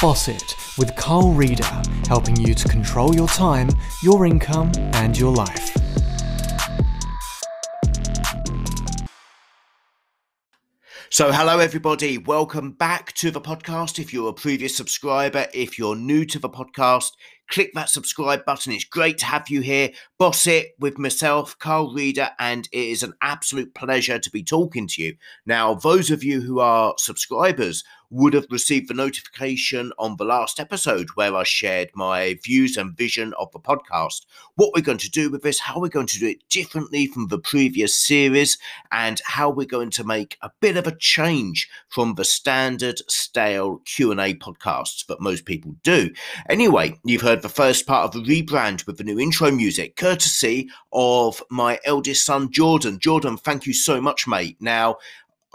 Boss It with Carl Reader, helping you to control your time, your income, and your life. So, hello everybody. Welcome back to the podcast. If you're a previous subscriber, if you're new to the podcast, click that subscribe button. It's great to have you here. Boss it with myself, Carl Reader, and it is an absolute pleasure to be talking to you. Now, those of you who are subscribers would have received the notification on the last episode where I shared my views and vision of the podcast. What we're going to do with this, how we're going to do it differently from the previous series, and how we're going to make a bit of a change from the standard stale Q&A podcasts that most people do. Anyway, you've heard the first part of the rebrand with the new intro music, courtesy of my eldest son, Jordan. Jordan, thank you so much, mate. Now,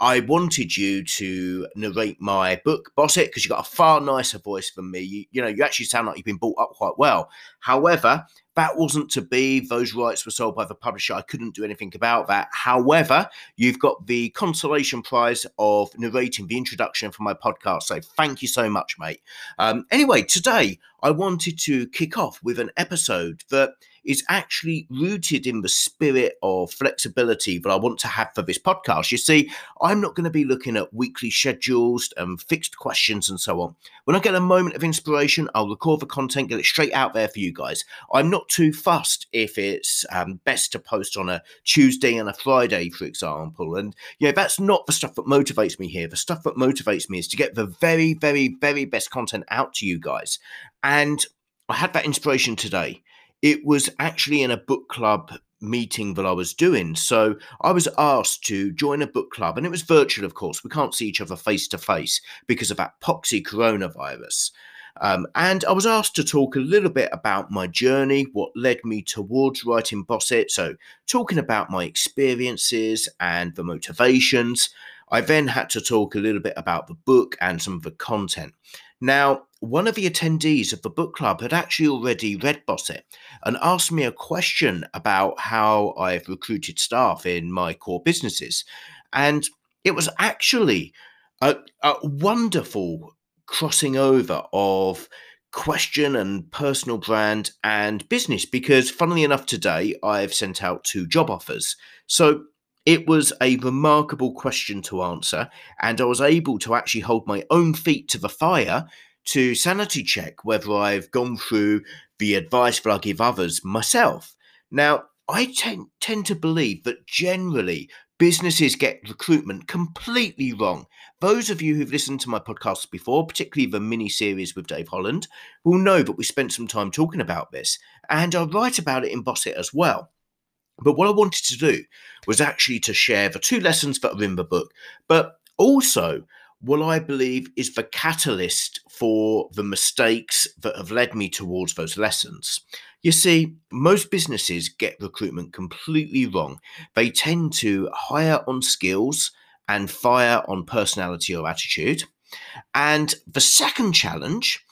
I wanted you to narrate my book, Boss It, because you've got a far nicer voice than me. You, you, know, you actually sound like you've been brought up quite well. However, that wasn't to be. Those rights were sold by the publisher. I couldn't do anything about that. However, you've got the consolation prize of narrating the introduction for my podcast. So thank you so much, mate. Um, anyway, today I wanted to kick off with an episode that is actually rooted in the spirit of flexibility that I want to have for this podcast. You see, I'm not going to be looking at weekly schedules and fixed questions and so on. When I get a moment of inspiration, I'll record the content, get it straight out there for you guys. I'm not too fussed if it's um, best to post on a Tuesday and a Friday, for example. And yeah, that's not the stuff that motivates me here. The stuff that motivates me is to get the very, very, very best content out to you guys. And I had that inspiration today it was actually in a book club meeting that I was doing. So I was asked to join a book club, and it was virtual, of course. We can't see each other face to face because of that poxy coronavirus. Um, and I was asked to talk a little bit about my journey, what led me towards writing Boss It. So, talking about my experiences and the motivations. I then had to talk a little bit about the book and some of the content. Now, one of the attendees of the book club had actually already read Boss It and asked me a question about how I've recruited staff in my core businesses. And it was actually a, a wonderful crossing over of question and personal brand and business because funnily enough today I've sent out two job offers. So it was a remarkable question to answer and I was able to actually hold my own feet to the fire to sanity check whether I've gone through the advice that I give others myself. Now, I tend, tend to believe that generally businesses get recruitment completely wrong. Those of you who've listened to my podcasts before, particularly the mini series with Dave Holland, will know that we spent some time talking about this, and I write about it in Boss It as well. But what I wanted to do was actually to share the two lessons that are in the book, but also what I believe is the catalyst for the mistakes that have led me towards those lessons. You see, most businesses get recruitment completely wrong. They tend to hire on skills and fire on personality or attitude. And the second challenge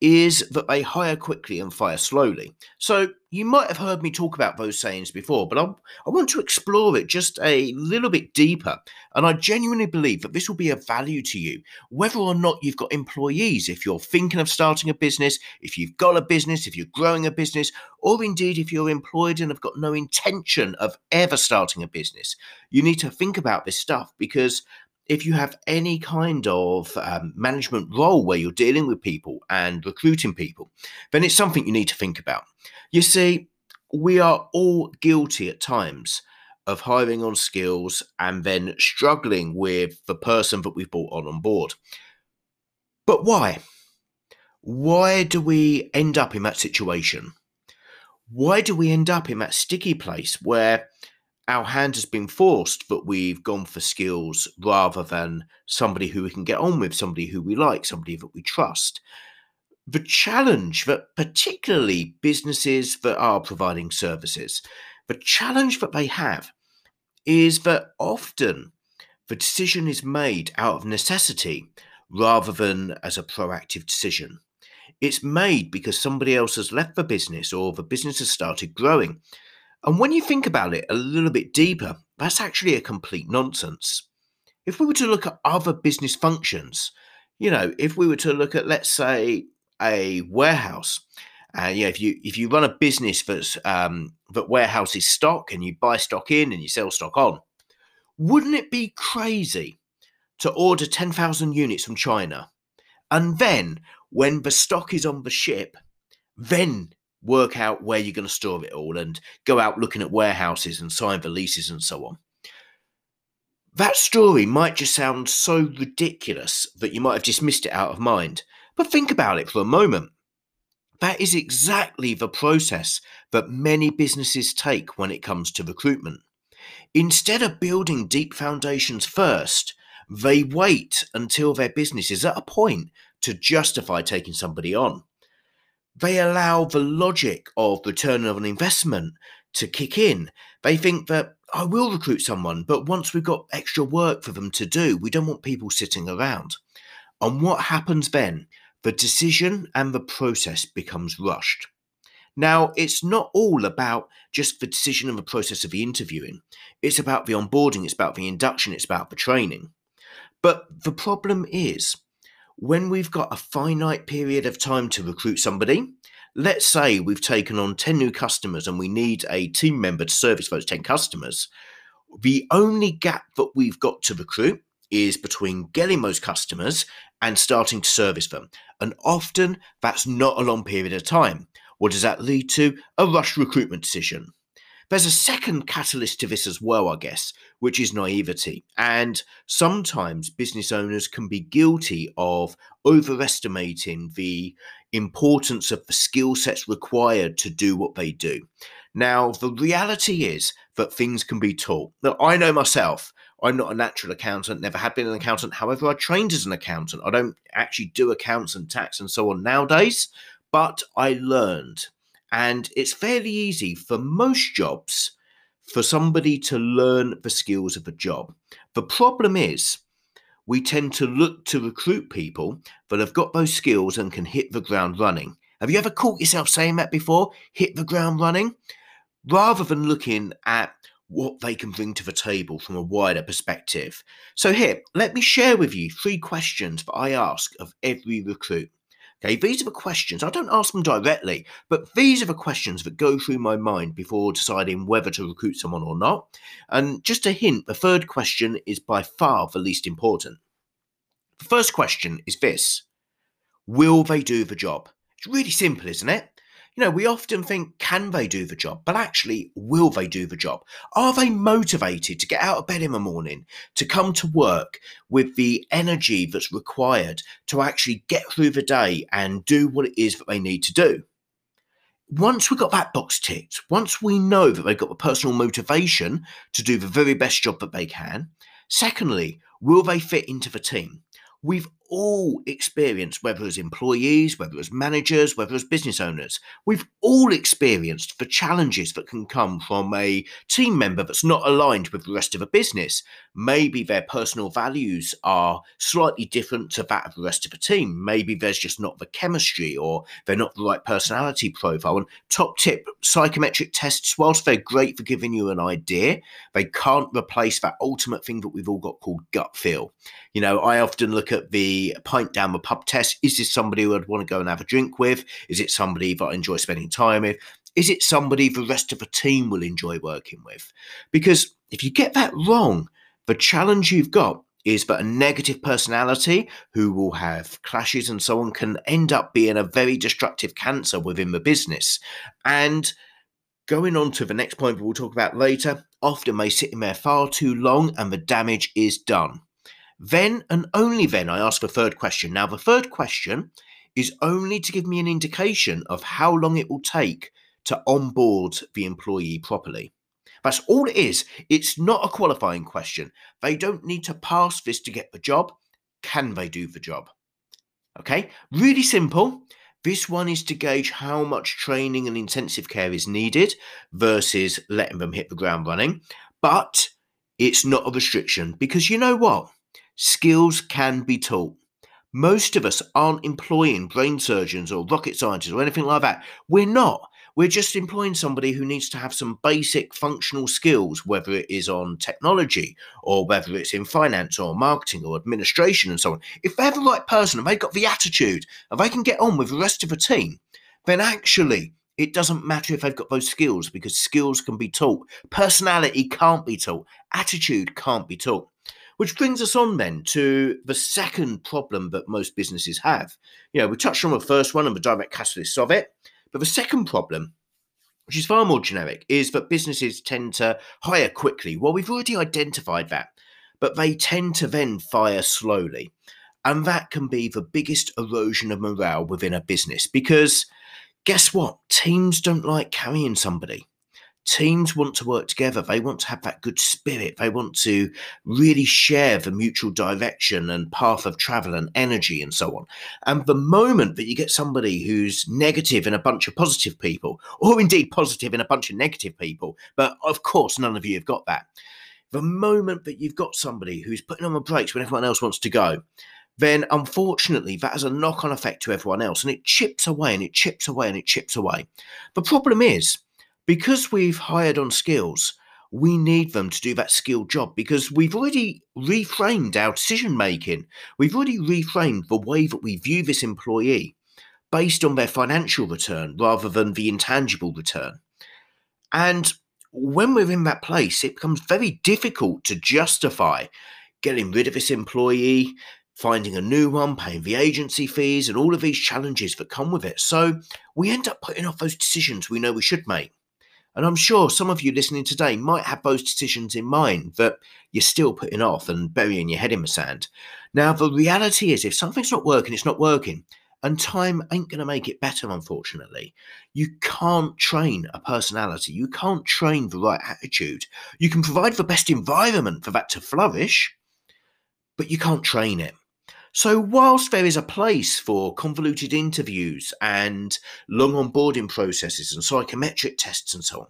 is that they hire quickly and fire slowly. So you might have heard me talk about those sayings before, but I, I want to explore it just a little bit deeper. And I genuinely believe that this will be of value to you, whether or not you've got employees, if you're thinking of starting a business, if you've got a business, if you're growing a business, or indeed if you're employed and have got no intention of ever starting a business. You need to think about this stuff because if you have any kind of um, management role where you're dealing with people and recruiting people, then it's something you need to think about. You see, we are all guilty at times of hiring on skills and then struggling with the person that we've brought on on board. But why? Why do we end up in that situation? Why do we end up in that sticky place where our hand has been forced, but we've gone for skills rather than somebody who we can get on with, somebody who we like, somebody that we trust. The challenge that particularly businesses that are providing services, the challenge that they have is that often the decision is made out of necessity rather than as a proactive decision. It's made because somebody else has left the business or the business has started growing and when you think about it a little bit deeper, that's actually a complete nonsense. If we were to look at other business functions, You know, if we were to look at, let's say, a warehouse, and uh, know, if you if you run a business that's um, that warehouses stock and you buy stock in and you sell stock on, wouldn't it be crazy to order ten thousand units from China, and then when the stock is on the ship, then work out where you're going to store it all and go out looking at warehouses and sign the leases and so on. That story might just sound so ridiculous that you might have dismissed it out of mind. But think about it for a moment. That is exactly the process that many businesses take when it comes to recruitment. Instead of building deep foundations first, they wait until their business is at a point to justify taking somebody on they allow the logic of return of an investment to kick in. They think that I will recruit someone, but once we've got extra work for them to do, we don't want people sitting around. And what happens then? The decision and the process becomes rushed. Now, it's not all about just the decision and the process of the interviewing. It's about the onboarding, it's about the induction, it's about the training. But the problem is, when we've got a finite period of time to recruit somebody, let's say we've taken on 10 new customers and we need a team member to service those 10 customers, the only gap that we've got to recruit is between getting those customers and starting to service them. And often that's not a long period of time. What does that lead to? A rush recruitment decision. There's a second catalyst to this as well, I guess, which is naivety. And sometimes business owners can be guilty of overestimating the importance of the skill sets required to do what they do. Now, the reality is that things can be taught. Now, I know myself, I'm not a natural accountant, never have been an accountant. However, I trained as an accountant. I don't actually do accounts and tax and so on nowadays, but I learned and it's fairly easy for most jobs for somebody to learn the skills of a job. The problem is, we tend to look to recruit people that have got those skills and can hit the ground running. Have you ever caught yourself saying that before? Hit the ground running? Rather than looking at what they can bring to the table from a wider perspective. So, here, let me share with you three questions that I ask of every recruit. Okay, these are the questions. I don't ask them directly, but these are the questions that go through my mind before deciding whether to recruit someone or not. And just a hint the third question is by far the least important. The first question is this Will they do the job? It's really simple, isn't it? You know, we often think, can they do the job? But actually, will they do the job? Are they motivated to get out of bed in the morning, to come to work with the energy that's required to actually get through the day and do what it is that they need to do? Once we've got that box ticked, once we know that they've got the personal motivation to do the very best job that they can, secondly, will they fit into the team? We've all experienced, whether as employees, whether as managers, whether as business owners, we've all experienced the challenges that can come from a team member that's not aligned with the rest of a business. Maybe their personal values are slightly different to that of the rest of the team. Maybe there's just not the chemistry or they're not the right personality profile. And top tip psychometric tests, whilst they're great for giving you an idea, they can't replace that ultimate thing that we've all got called gut feel. You know, I often look at the pint down the pub test. Is this somebody who I'd want to go and have a drink with? Is it somebody that I enjoy spending time with? Is it somebody the rest of the team will enjoy working with? Because if you get that wrong, the challenge you've got is that a negative personality who will have clashes and so on can end up being a very destructive cancer within the business. And going on to the next point we'll talk about later, often may sit in there far too long and the damage is done. Then and only then I ask the third question. Now, the third question is only to give me an indication of how long it will take to onboard the employee properly. That's all it is. It's not a qualifying question. They don't need to pass this to get the job. Can they do the job? Okay, really simple. This one is to gauge how much training and intensive care is needed versus letting them hit the ground running. But it's not a restriction because you know what? Skills can be taught. Most of us aren't employing brain surgeons or rocket scientists or anything like that. We're not. we're just employing somebody who needs to have some basic functional skills, whether it is on technology or whether it's in finance or marketing or administration and so on. If they're the right person and they've got the attitude and they can get on with the rest of the team, then actually it doesn't matter if they've got those skills because skills can be taught. Personality can't be taught. Attitude can't be taught. Which brings us on then to the second problem that most businesses have. You know, we touched on the first one and the direct catalysts of it. But the second problem, which is far more generic, is that businesses tend to hire quickly. Well, we've already identified that, but they tend to then fire slowly. And that can be the biggest erosion of morale within a business because guess what? Teams don't like carrying somebody teams want to work together. They want to have that good spirit. They want to really share the mutual direction and path of travel and energy and so on. And the moment that you get somebody who's negative in a bunch of positive people, or indeed positive in a bunch of negative people, but of course, none of you have got that. The moment that you've got somebody who's putting on the brakes when everyone else wants to go, then unfortunately that has a knock on effect to everyone else and it chips away and it chips away and it chips away. The problem is, because we've hired on skills, we need them to do that skilled job because we've already reframed our decision making. We've already reframed the way that we view this employee based on their financial return rather than the intangible return. And when we're in that place, it becomes very difficult to justify getting rid of this employee, finding a new one, paying the agency fees, and all of these challenges that come with it. So we end up putting off those decisions we know we should make. And I'm sure some of you listening today might have those decisions in mind that you're still putting off and burying your head in the sand. Now, the reality is, if something's not working, it's not working. And time ain't going to make it better, unfortunately. You can't train a personality. You can't train the right attitude. You can provide the best environment for that to flourish, but you can't train it. So, whilst there is a place for convoluted interviews and long onboarding processes and psychometric tests and so on,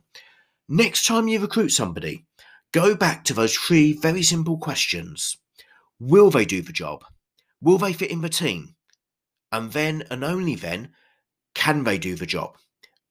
next time you recruit somebody, go back to those three very simple questions Will they do the job? Will they fit in the team? And then, and only then, can they do the job?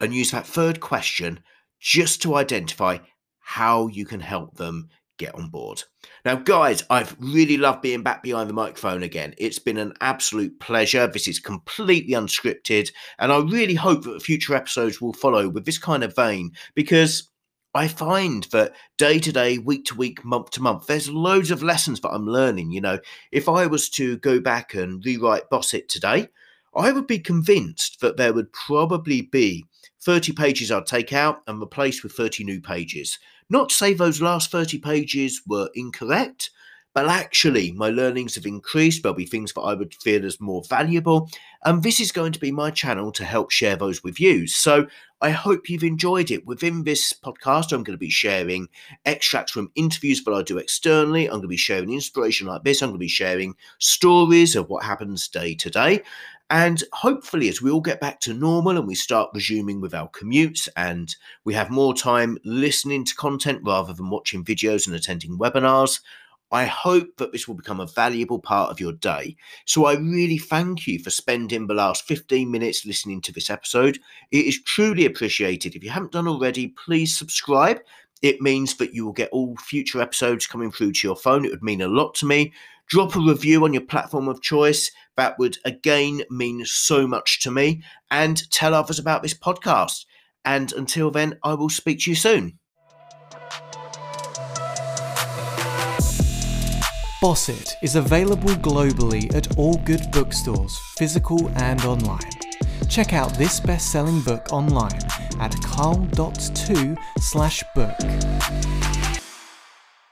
And use that third question just to identify how you can help them get on board. Now, guys, I've really loved being back behind the microphone again. It's been an absolute pleasure. This is completely unscripted, and I really hope that future episodes will follow with this kind of vein because I find that day to day, week to week, month to month, there's loads of lessons that I'm learning. You know, if I was to go back and rewrite Boss It today, I would be convinced that there would probably be 30 pages I'd take out and replace with 30 new pages. Not to say those last 30 pages were incorrect, but actually my learnings have increased. There'll be things that I would feel as more valuable. And this is going to be my channel to help share those with you. So I hope you've enjoyed it. Within this podcast, I'm going to be sharing extracts from interviews that I do externally. I'm going to be sharing inspiration like this. I'm going to be sharing stories of what happens day to day. And hopefully, as we all get back to normal and we start resuming with our commutes and we have more time listening to content rather than watching videos and attending webinars, I hope that this will become a valuable part of your day. So I really thank you for spending the last 15 minutes listening to this episode. It is truly appreciated. If you haven't done already, please subscribe. It means that you will get all future episodes coming through to your phone. It would mean a lot to me. Drop a review on your platform of choice. That would again mean so much to me. And tell others about this podcast. And until then, I will speak to you soon. Boss It is available globally at all good bookstores, physical and online. Check out this best-selling book online at carl.to slash book.